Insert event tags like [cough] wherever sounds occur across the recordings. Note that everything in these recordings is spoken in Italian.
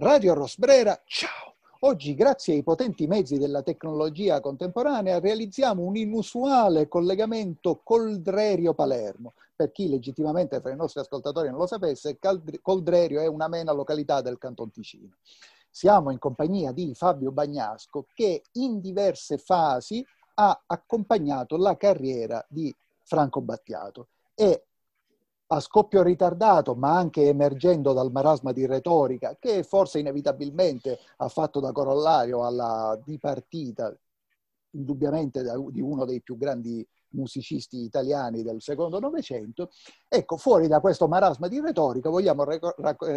Radio Rosbrera, ciao! Oggi, grazie ai potenti mezzi della tecnologia contemporanea, realizziamo un inusuale collegamento Coldrerio-Palermo. Per chi legittimamente fra i nostri ascoltatori non lo sapesse, Coldrerio è una mena località del Canton Ticino. Siamo in compagnia di Fabio Bagnasco che in diverse fasi ha accompagnato la carriera di Franco Battiato e a scoppio ritardato, ma anche emergendo dal marasma di retorica, che forse inevitabilmente ha fatto da corollario alla dipartita, indubbiamente di uno dei più grandi musicisti italiani del secondo Novecento. Ecco, fuori da questo marasma di retorica vogliamo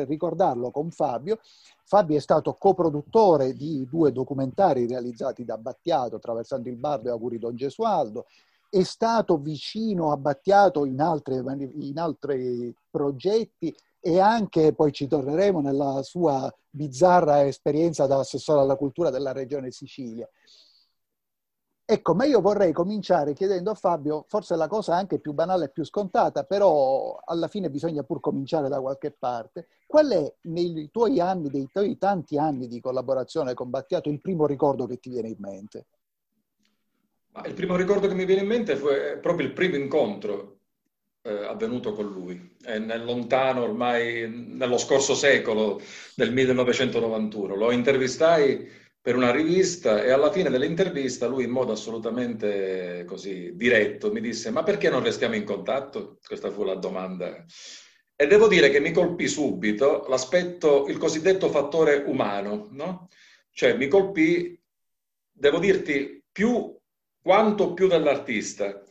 ricordarlo con Fabio. Fabio è stato coproduttore di due documentari realizzati da Battiato, Attraversando il Bardo e Auguri Don Gesualdo, è stato vicino a Battiato in, altre, in altri progetti e anche, poi ci torneremo, nella sua bizzarra esperienza da assessore alla cultura della regione Sicilia. Ecco, ma io vorrei cominciare chiedendo a Fabio, forse la cosa anche più banale e più scontata, però alla fine bisogna pur cominciare da qualche parte. Qual è nei tuoi anni, dei tuoi tanti anni di collaborazione con Battiato, il primo ricordo che ti viene in mente? Il primo ricordo che mi viene in mente fu proprio il primo incontro eh, avvenuto con lui, è nel lontano ormai, nello scorso secolo del 1991. Lo intervistai per una rivista e alla fine dell'intervista lui in modo assolutamente così diretto mi disse ma perché non restiamo in contatto? Questa fu la domanda. E devo dire che mi colpì subito l'aspetto, il cosiddetto fattore umano, no? Cioè mi colpì, devo dirti, più quanto più dell'artista,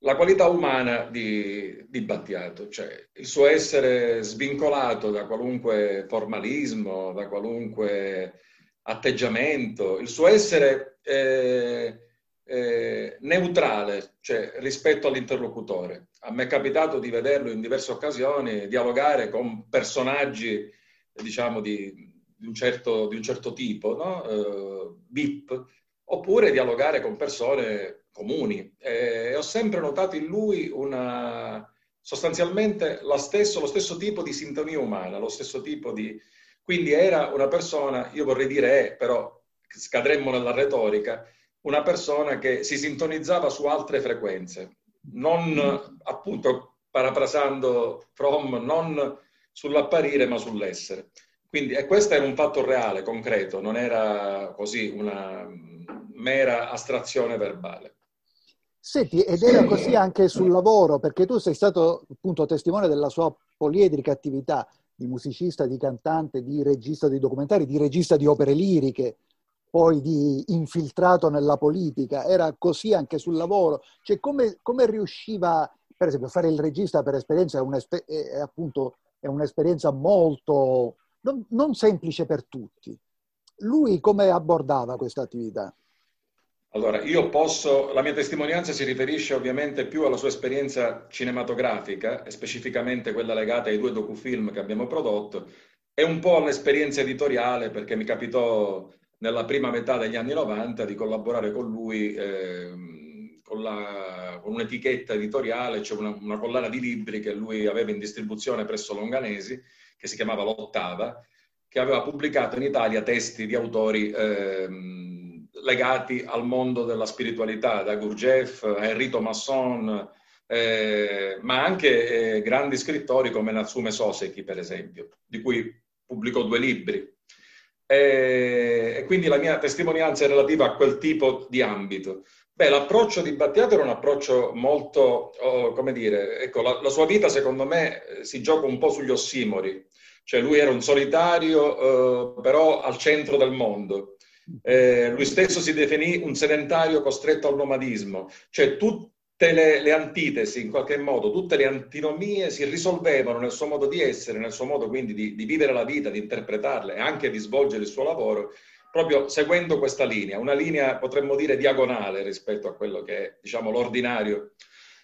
la qualità umana di, di Battiato, cioè il suo essere svincolato da qualunque formalismo, da qualunque atteggiamento, il suo essere eh, eh, neutrale cioè, rispetto all'interlocutore. A me è capitato di vederlo in diverse occasioni, dialogare con personaggi, diciamo, di, di, un, certo, di un, certo, tipo, no? uh, VIP, oppure dialogare con persone comuni. E ho sempre notato in lui una, sostanzialmente stesso, lo stesso tipo di sintonia umana, lo stesso tipo di... Quindi era una persona, io vorrei dire è, però scadremmo nella retorica, una persona che si sintonizzava su altre frequenze, non appunto parafrasando Fromm, non sull'apparire ma sull'essere. Quindi e questo era un fatto reale, concreto, non era così una mera astrazione verbale. Senti, ed era così anche sul lavoro, perché tu sei stato appunto testimone della sua poliedrica attività di musicista, di cantante, di regista di documentari, di regista di opere liriche, poi di infiltrato nella politica. Era così anche sul lavoro. Cioè, come, come riusciva, per esempio, a fare il regista per esperienza è, un'esper- è appunto è un'esperienza molto non, non semplice per tutti. Lui come abbordava questa attività? Allora, io posso, la mia testimonianza si riferisce ovviamente più alla sua esperienza cinematografica e specificamente quella legata ai due docufilm che abbiamo prodotto e un po' all'esperienza editoriale perché mi capitò nella prima metà degli anni 90 di collaborare con lui eh, con, la, con, un'etichetta editoriale, cioè una, una collana di libri che lui aveva in distribuzione presso Longanesi, che si chiamava L'Ottava, che aveva pubblicato in Italia testi di autori... Eh, legati al mondo della spiritualità, da Gurdjieff a Enrito Masson, eh, ma anche eh, grandi scrittori come Natsume Soseki, per esempio, di cui pubblicò due libri. E, e quindi la mia testimonianza è relativa a quel tipo di ambito. Beh, l'approccio di Battiato era un approccio molto, oh, come dire, ecco, la, la, sua vita secondo me eh, si gioca un po' sugli ossimori, cioè lui era un solitario, eh, però al centro del mondo. Eh, lui stesso si definì un sedentario costretto al nomadismo, cioè tutte le, le, antitesi, in qualche modo, tutte le antinomie si risolvevano nel suo modo di essere, nel suo modo quindi di, di vivere la vita, di interpretarla e anche di svolgere il suo lavoro, proprio seguendo questa linea, una linea potremmo dire diagonale rispetto a quello che è diciamo, l'ordinario.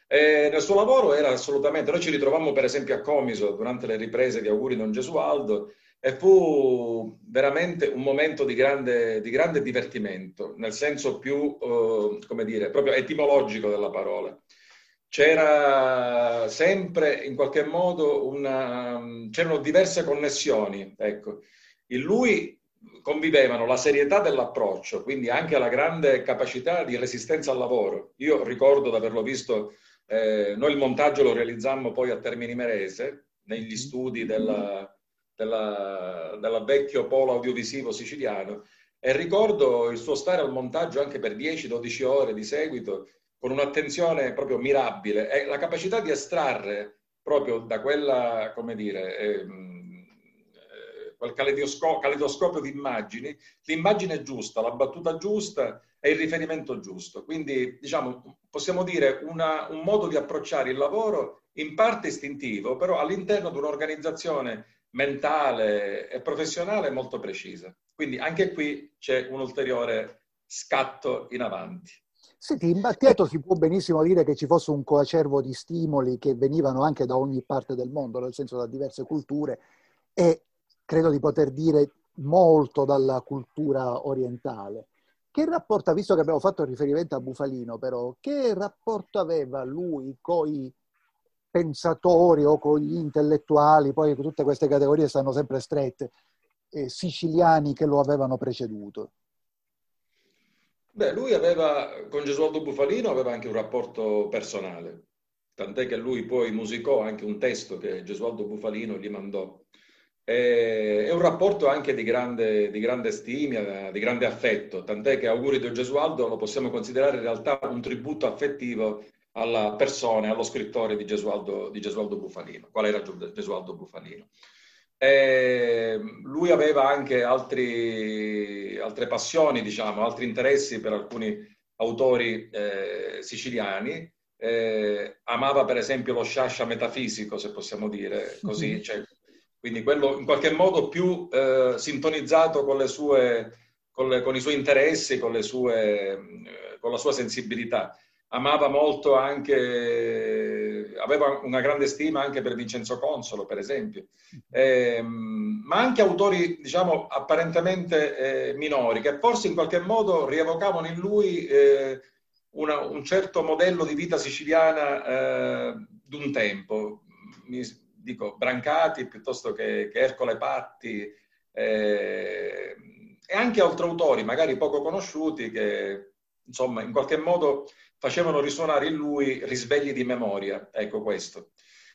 E nel suo lavoro era assolutamente, noi ci ritrovammo per esempio a Comiso durante le riprese di Auguri Don Gesualdo e fu veramente un momento di grande, di grande divertimento, nel senso più, eh, come dire, proprio etimologico della parola. C'era sempre in qualche modo una, c'erano diverse connessioni, ecco. In lui convivevano la serietà dell'approccio, quindi anche la grande capacità di resistenza al lavoro. Io ricordo di averlo visto, eh, noi il montaggio lo realizzammo poi a Termini Merese, negli studi della, della, della vecchio polo audiovisivo siciliano, e ricordo il suo stare al montaggio anche per 10-12 ore di seguito, con un'attenzione proprio mirabile e la capacità di estrarre proprio da quella, come dire, ehm, quel caleidoscopio, di immagini, l'immagine giusta, la battuta giusta e il riferimento giusto. Quindi, diciamo, possiamo dire una, un modo di approcciare il lavoro in parte istintivo, però all'interno di un'organizzazione mentale e professionale molto precisa. Quindi anche qui c'è un ulteriore scatto in avanti. Senti, in Battiato si può benissimo dire che ci fosse un coacervo di stimoli che venivano anche da ogni parte del mondo, nel senso da diverse culture, e credo di poter dire molto dalla cultura orientale. Che rapporto, visto che abbiamo fatto riferimento a Bufalino, però, che rapporto aveva lui con i pensatori o con gli intellettuali, poi tutte queste categorie stanno sempre strette, eh, siciliani che lo avevano preceduto? Beh, lui aveva, con Gesualdo Bufalino aveva anche un rapporto personale, tant'è che lui poi musicò anche un testo che Gesualdo Bufalino gli mandò è un rapporto anche di grande, di grande stima, di grande affetto, tant'è che Auguri di Gesualdo lo possiamo considerare in realtà un tributo affettivo alla persona, allo scrittore di Gesualdo, di Gesualdo Bufalino. Qual era Gesualdo Bufalino? E lui aveva anche altri, altre passioni, diciamo, altri interessi per alcuni autori eh, siciliani. Eh, amava per esempio lo sciascia metafisico, se possiamo dire così, cioè quindi quello in qualche modo più eh, sintonizzato con, sue, con, le, con, i suoi interessi, con, sue, eh, con, la sua sensibilità. Amava molto anche, aveva una grande stima anche per Vincenzo Consolo, per esempio, eh, ma anche autori, diciamo, apparentemente eh, minori, che forse in qualche modo rievocavano in lui eh, una, un certo modello di vita siciliana eh, d'un tempo. Mi, dico, Brancati piuttosto che, che Ercole Patti eh, e anche altri autori, magari poco conosciuti, che insomma in qualche modo facevano risuonare in lui risvegli di memoria. Ecco questo.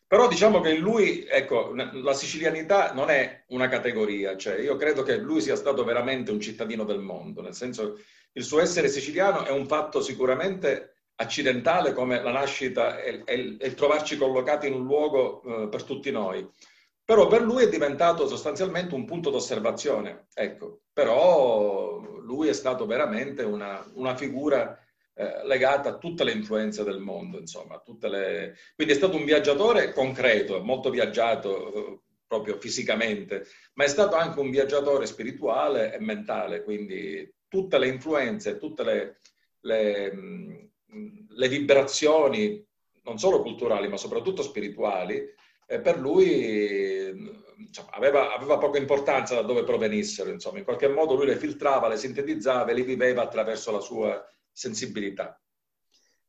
Però diciamo che in lui, ecco, la sicilianità non è una categoria, cioè io credo che lui sia stato veramente un cittadino del mondo, nel senso il suo essere siciliano è un fatto sicuramente accidentale come la nascita e, e trovarci collocati in un luogo eh, per tutti noi. Però per lui è diventato sostanzialmente un punto d'osservazione. Ecco, però lui è stato veramente una, una figura eh, legata a tutte le influenze del mondo, insomma. Le... Quindi è stato un viaggiatore concreto, molto viaggiato eh, proprio fisicamente, ma è stato anche un viaggiatore spirituale e mentale, quindi tutte le influenze, tutte le, le le vibrazioni, non solo culturali, ma soprattutto spirituali, eh, per lui insomma, aveva, aveva, poca importanza da dove provenissero. Insomma. In qualche modo lui le filtrava, le sintetizzava e le viveva attraverso la sua sensibilità.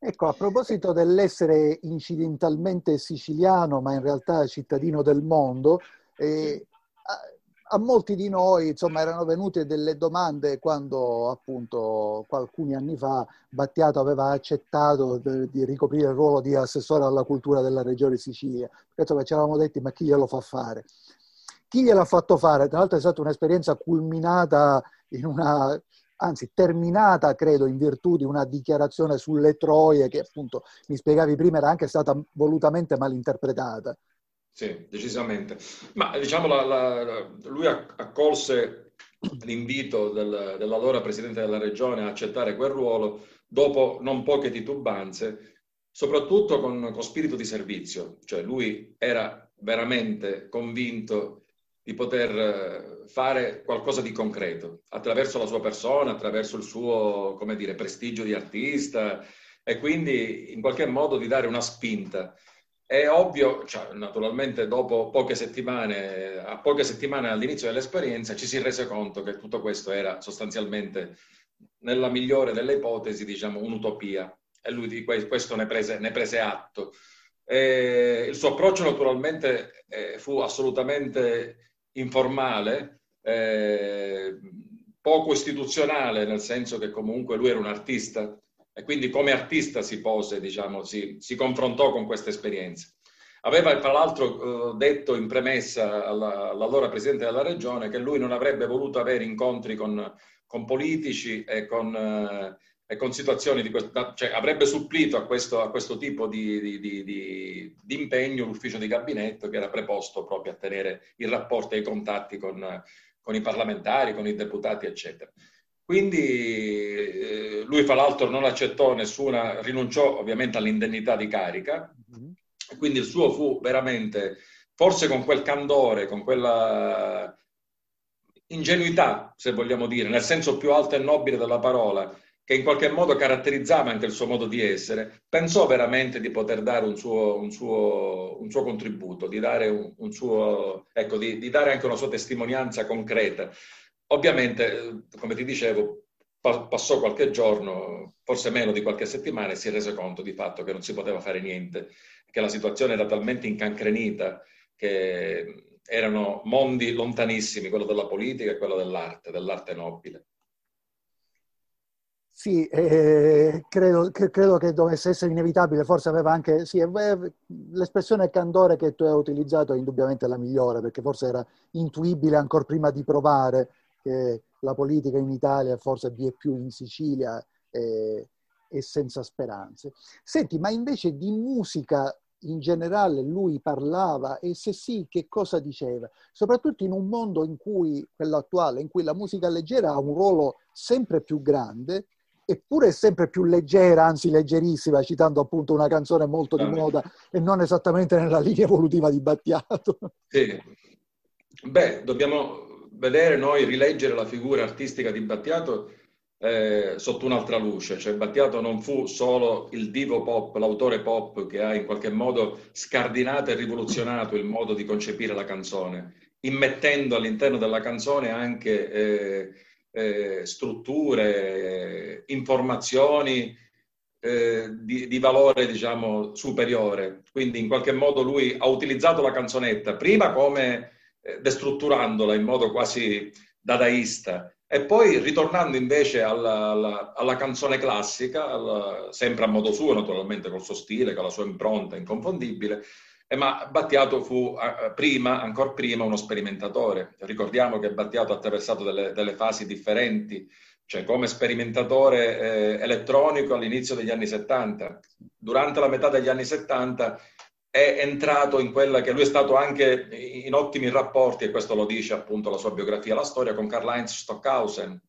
Ecco, a proposito dell'essere incidentalmente siciliano, ma in realtà cittadino del mondo, eh, a molti di noi insomma, erano venute delle domande quando appunto alcuni anni fa Battiato aveva accettato di ricoprire il ruolo di assessore alla cultura della regione Sicilia. Perché ci eravamo detti ma chi glielo fa fare? Chi gliel'ha fatto fare? Tra l'altro è stata un'esperienza culminata in una, anzi terminata credo in virtù di una dichiarazione sulle troie che appunto mi spiegavi prima era anche stata volutamente malinterpretata. Sì, decisamente. Ma diciamo, la, la, lui accolse l'invito del, dell'allora presidente della regione a accettare quel ruolo dopo non poche titubanze, soprattutto con, con spirito di servizio. Cioè lui era veramente convinto di poter eh, fare qualcosa di concreto attraverso la sua persona, attraverso il suo, come dire, prestigio di artista e quindi in qualche modo di dare una spinta è ovvio, cioè, naturalmente dopo poche settimane, a poche settimane all'inizio dell'esperienza, ci si rese conto che tutto questo era sostanzialmente, nella migliore delle ipotesi, diciamo, un'utopia. E lui di questo ne prese, ne prese atto. E il suo approccio naturalmente eh, fu assolutamente informale, eh, poco istituzionale, nel senso che comunque lui era un artista e quindi come artista si pose, diciamo, si, si confrontò con questa esperienza. Aveva tra l'altro eh, detto in premessa alla, all'allora Presidente della Regione che lui non avrebbe voluto avere incontri con, con politici e con, eh, e con situazioni di questo, cioè avrebbe supplito a questo, a questo tipo di, di, di, di, impegno l'ufficio di gabinetto che era preposto proprio a tenere i rapporti e i contatti con, con i parlamentari, con i deputati, eccetera. Quindi eh, lui, fra l'altro, non accettò nessuna, rinunciò ovviamente all'indennità di carica, mm-hmm. quindi il suo fu veramente, forse con quel candore, con quella ingenuità, se vogliamo dire, nel senso più alto e nobile della parola, che in qualche modo caratterizzava anche il suo modo di essere, pensò veramente di poter dare un suo, un suo, un suo contributo, di dare, un, suo, ecco, di, di dare anche una sua testimonianza concreta. Ovviamente, come ti dicevo, passò qualche giorno, forse meno di qualche settimana, e si rese conto di fatto che non si poteva fare niente, che la situazione era talmente incancrenita che erano mondi lontanissimi, quello della politica e quello dell'arte, dell'arte nobile. Sì, eh, credo, credo, che dovesse essere inevitabile, forse aveva anche, sì, l'espressione candore che tu hai utilizzato è indubbiamente la migliore, perché forse era intuibile ancora prima di provare che la politica in Italia, forse vi è più in Sicilia, è, è senza speranze. Senti, ma invece di musica in generale lui parlava e se sì, che cosa diceva? Soprattutto in un mondo in cui, quello attuale, in cui la musica leggera ha un ruolo sempre più grande eppure è sempre più leggera, anzi leggerissima, citando appunto una canzone molto di moda e non esattamente nella linea evolutiva di Battiato. Sì. Beh, dobbiamo vedere noi, rileggere la figura artistica di Battiato eh, sotto un'altra luce. Cioè Battiato non fu solo il divo pop, l'autore pop che ha in qualche modo scardinato e rivoluzionato il modo di concepire la canzone, immettendo all'interno della canzone anche... Eh, eh, strutture, informazioni eh, di, di, valore, diciamo, superiore. Quindi in qualche modo lui ha utilizzato la canzonetta prima come destrutturandola in modo quasi dadaista e poi ritornando invece alla, alla, alla canzone classica, alla, sempre a modo suo naturalmente, col suo stile, con la sua impronta inconfondibile, eh, ma Battiato fu eh, prima, ancora prima, uno sperimentatore. Ricordiamo che Battiato ha attraversato delle, delle fasi differenti, cioè come sperimentatore eh, elettronico all'inizio degli anni 70. Durante la metà degli anni 70 è entrato in quella che lui è stato anche in ottimi rapporti, e questo lo dice appunto la sua biografia, la storia, con Karl-Heinz Stockhausen.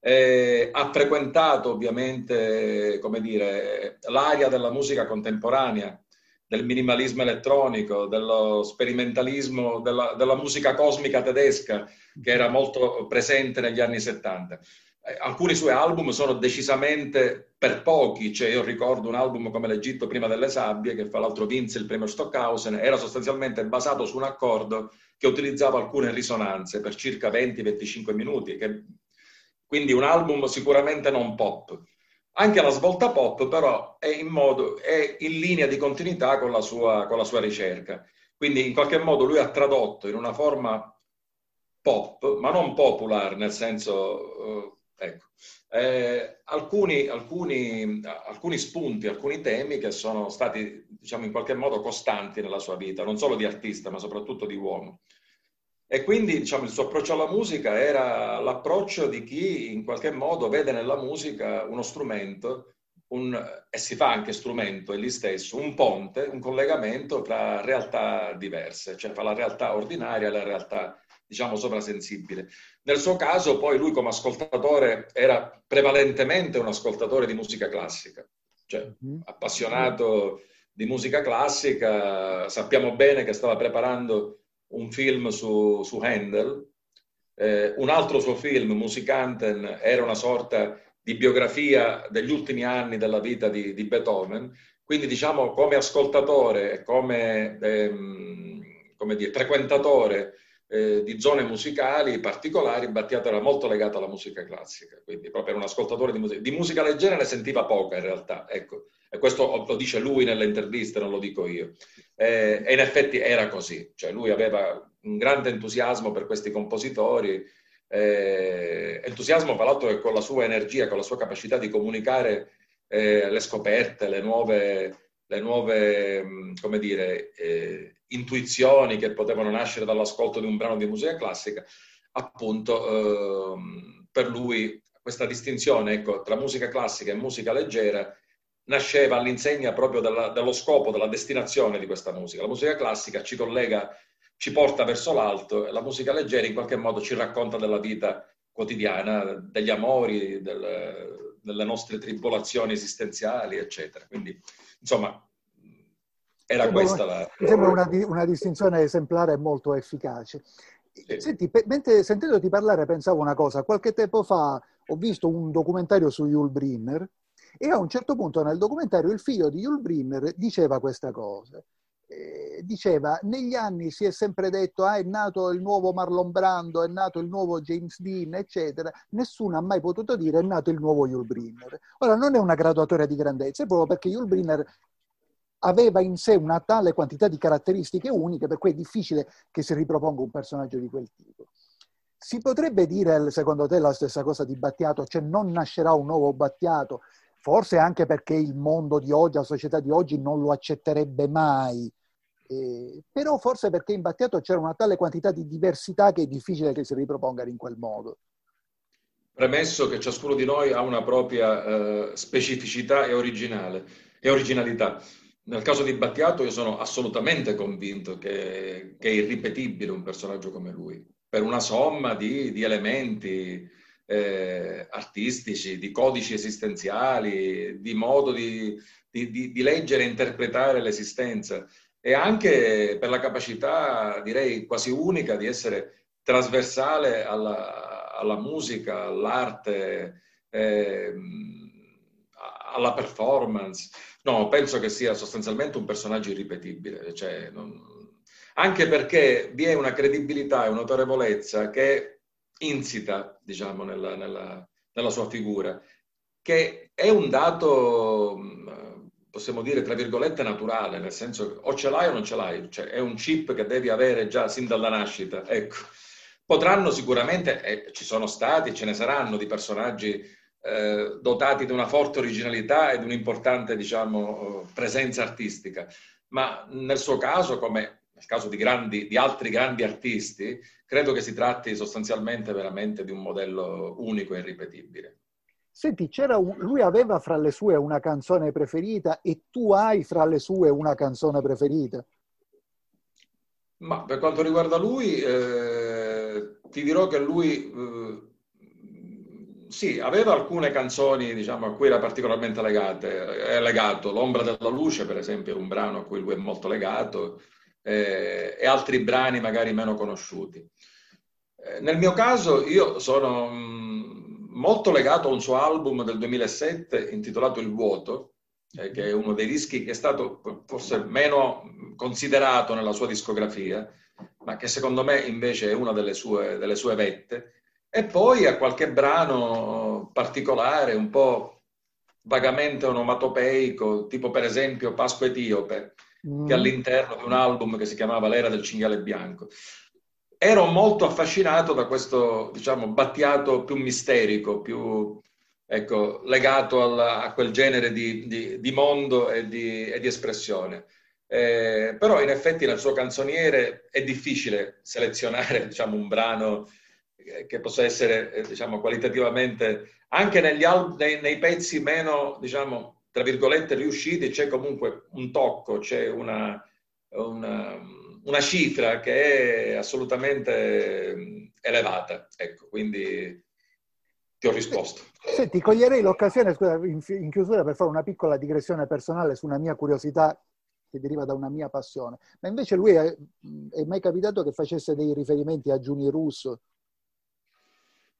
Eh, ha frequentato ovviamente, come dire, l'area della musica contemporanea, del minimalismo elettronico, dello sperimentalismo, della, della, musica cosmica tedesca che era molto presente negli anni 70. Eh, alcuni suoi album sono decisamente per pochi, cioè io ricordo un album come L'Egitto prima delle sabbie, che fra l'altro vinse il premio Stockhausen, era sostanzialmente basato su un accordo che utilizzava alcune risonanze per circa 20-25 minuti, che, quindi un album sicuramente non pop. Anche la svolta pop però è in, modo, è in linea di continuità con la, sua, con la sua ricerca. Quindi in qualche modo lui ha tradotto in una forma pop, ma non popular, nel senso, uh, ecco, eh, alcuni, alcuni, alcuni, spunti, alcuni temi che sono stati, diciamo, in qualche modo costanti nella sua vita, non solo di artista, ma soprattutto di uomo. E quindi diciamo, il suo approccio alla musica era l'approccio di chi in qualche modo vede nella musica uno strumento, un, e si fa anche strumento egli stesso, un ponte, un collegamento tra realtà diverse, cioè tra la realtà ordinaria e la realtà, diciamo, sovrasensibile. Nel suo caso, poi lui come ascoltatore era prevalentemente un ascoltatore di musica classica, cioè mm-hmm. appassionato di musica classica, sappiamo bene che stava preparando un film su, su Handel, eh, un altro suo film, Musikanten, era una sorta di biografia degli ultimi anni della vita di, di Beethoven, quindi diciamo come ascoltatore e come, ehm, come dire, frequentatore eh, di zone musicali particolari, Battiato era molto legato alla musica classica, quindi proprio era un ascoltatore di musica. Di musica leggera ne sentiva poca in realtà, ecco. E questo lo dice lui nelle interviste, non lo dico io. E in effetti era così, cioè lui aveva un grande entusiasmo per questi compositori, eh, entusiasmo tra l'altro che con la sua energia, con la sua capacità di comunicare eh, le scoperte, le nuove, le nuove mm, come dire, eh, intuizioni che potevano nascere dall'ascolto di un brano di musica classica, appunto ehm, per lui questa distinzione ecco, tra musica classica e musica leggera nasceva all'insegna proprio della, dello scopo, della destinazione di questa musica. La musica classica ci collega, ci porta verso l'alto e la musica leggera in qualche modo ci racconta della vita quotidiana, degli amori, del, delle nostre tribolazioni esistenziali, eccetera. Quindi, insomma, era sembra questa la... Mi sembra una, una, distinzione esemplare e molto efficace. Sì. Senti, mentre sentendoti parlare pensavo una cosa. Qualche tempo fa ho visto un documentario su Yul Brynner e a un certo punto nel documentario il figlio di Yul Brynner diceva questa cosa. Eh, diceva, negli anni si è sempre detto, ah, è nato il nuovo Marlon Brando, è nato il nuovo James Dean, eccetera. Nessuno ha mai potuto dire, è nato il nuovo Yul Brynner. Ora, non è una graduatoria di grandezza, è proprio perché Yul Brynner aveva in sé una tale quantità di caratteristiche uniche, per cui è difficile che si riproponga un personaggio di quel tipo. Si potrebbe dire, secondo te, la stessa cosa di Battiato, cioè non nascerà un nuovo Battiato, forse anche perché il mondo di oggi, la società di oggi non lo accetterebbe mai, eh, però forse perché in Battiato c'era una tale quantità di diversità che è difficile che si riproponga in quel modo. Premesso che ciascuno di noi ha una propria eh, specificità e, originale, e originalità. Nel caso di Battiato io sono assolutamente convinto che, che è irripetibile un personaggio come lui per una somma di, di elementi eh, artistici, di codici esistenziali, di modo di, di, di, leggere e interpretare l'esistenza e anche per la capacità, direi, quasi unica di essere trasversale alla, alla musica, all'arte, eh, alla performance. No, penso che sia sostanzialmente un personaggio irripetibile. Cioè, non, anche perché vi è una credibilità e un'autorevolezza che insita, diciamo, nella, nella, nella sua figura, che è un dato, possiamo dire, tra virgolette, naturale, nel senso che o ce l'hai o non ce l'hai, cioè è un chip che devi avere già sin dalla nascita, ecco. Potranno sicuramente, e ci sono stati, ce ne saranno di personaggi eh, dotati di una forte originalità e di un'importante, diciamo, presenza artistica, ma nel suo caso, come nel caso di, grandi, di altri grandi artisti, credo che si tratti sostanzialmente veramente di un modello unico e irripetibile. Senti, un, lui aveva fra le sue una canzone preferita e tu hai fra le sue una canzone preferita? Ma per quanto riguarda lui, eh, ti dirò che lui eh, sì, aveva alcune canzoni diciamo, a cui era particolarmente legate, è legato. L'ombra della luce, per esempio, è un brano a cui lui è molto legato eh, e altri brani magari meno conosciuti. Eh, nel mio caso io sono mm, molto legato a un suo album del 2007 intitolato Il vuoto, eh, che è uno dei dischi che è stato forse meno considerato nella sua discografia, ma che secondo me invece è una delle sue, delle sue vette. E poi a qualche brano particolare, un po' vagamente onomatopeico, tipo per esempio Pasqua Etiope, mm. che all'interno di un album che si chiamava L'era del cinghiale bianco. Ero molto affascinato da questo, diciamo, battiato più misterico, più ecco, legato alla, a quel genere di, di, di mondo e di, e di espressione. Eh, però in effetti nel suo canzoniere è difficile selezionare diciamo, un brano che possa essere eh, diciamo, qualitativamente anche negli nei, nei, pezzi meno diciamo, tra virgolette, riusciti, c'è comunque un tocco, c'è una, una, una cifra che è assolutamente elevata. Ecco, quindi ti ho risposto. Senti, coglierei l'occasione, scusa, in chiusura per fare una piccola digressione personale su una mia curiosità che deriva da una mia passione. Ma invece lui è, è mai capitato che facesse dei riferimenti a Giuni Russo?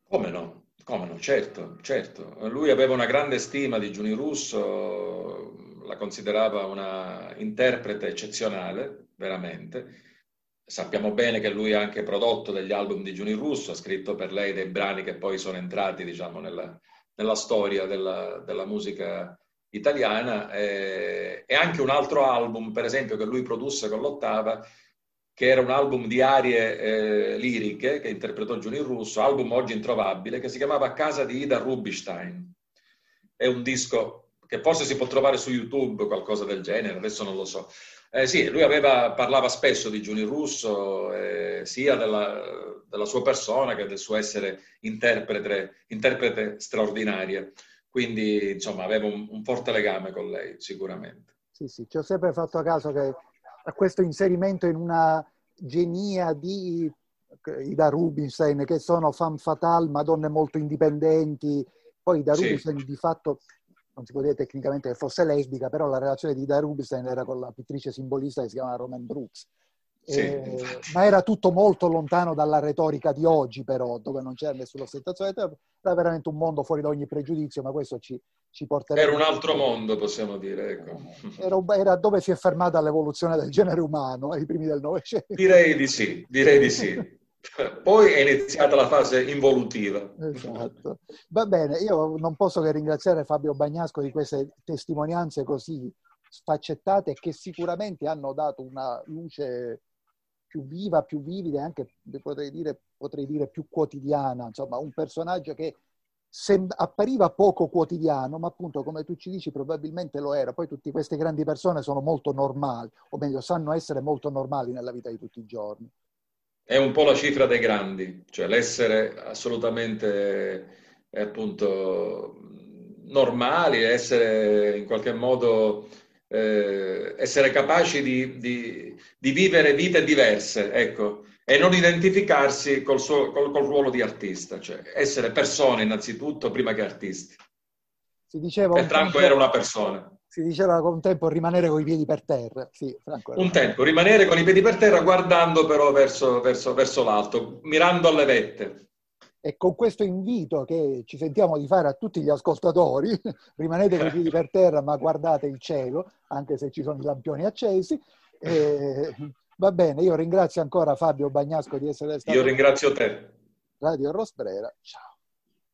Come no? Come no? Certo, certo. Lui aveva una grande stima di Giuni Russo, la considerava una interprete eccezionale, veramente. Sappiamo bene che lui ha anche prodotto degli album di Giuni Russo, ha scritto per lei dei brani che poi sono entrati, diciamo, nella, nella storia della, della, musica italiana. E, e anche un altro album, per esempio, che lui produsse con l'Ottava, che era un album di arie eh, liriche che interpretò Giuni Russo, album oggi introvabile, che si chiamava Casa di Ida Rubinstein. È un disco che forse si può trovare su YouTube, qualcosa del genere, adesso non lo so. Eh, sì, lui aveva, parlava spesso di Giuni Russo, eh, sia della, della, sua persona che del suo essere interprete, interprete straordinaria. Quindi, insomma, aveva un, un forte legame con lei, sicuramente. Sì, sì, ci ho sempre fatto caso che a questo inserimento in una genia di Ida Rubinstein, che sono fan fatale, ma donne molto indipendenti. Poi Ida sì. Rubinstein di fatto, non si può dire tecnicamente che fosse lesbica, però la relazione di Ida Rubinstein era con la pittrice simbolista che si chiama Roman Brooks. Sì. Eh, ma era tutto molto lontano dalla retorica di oggi, però, dove non c'era nessuna ostentazione. Era veramente un mondo fuori da ogni pregiudizio, ma questo ci, ci porterebbe... Era un altro mondo, possiamo dire. Ecco. Era, era, dove si è fermata l'evoluzione del genere umano, ai primi del Novecento. Direi di sì, direi di sì. Poi è iniziata la fase involutiva. Esatto. Va bene, io non posso che ringraziare Fabio Bagnasco di queste testimonianze così sfaccettate che sicuramente hanno dato una luce più viva, più vivida e anche potrei dire, potrei dire più quotidiana, insomma un personaggio che sem- appariva poco quotidiano, ma appunto come tu ci dici probabilmente lo era. Poi tutte queste grandi persone sono molto normali, o meglio sanno essere molto normali nella vita di tutti i giorni. È un po' la cifra dei grandi, cioè l'essere assolutamente appunto normali, essere in qualche modo eh, essere capaci di, di, di, vivere vite diverse, ecco, e non identificarsi col, suo, col, col, ruolo di artista, cioè essere persone innanzitutto prima che artisti. Si diceva e Franco tempo, era una persona. Si diceva con un tempo rimanere con i piedi per terra. Sì, un tempo, rimanere con i piedi per terra guardando però verso, verso, verso l'alto, mirando alle vette. E con questo invito che ci sentiamo di fare a tutti gli ascoltatori, [laughs] rimanete con i piedi per terra ma guardate il cielo, anche se ci sono i lampioni accesi. E, [laughs] va bene, io ringrazio ancora Fabio Bagnasco di essere stato... Io ringrazio te. Radio Rosbrera, ciao.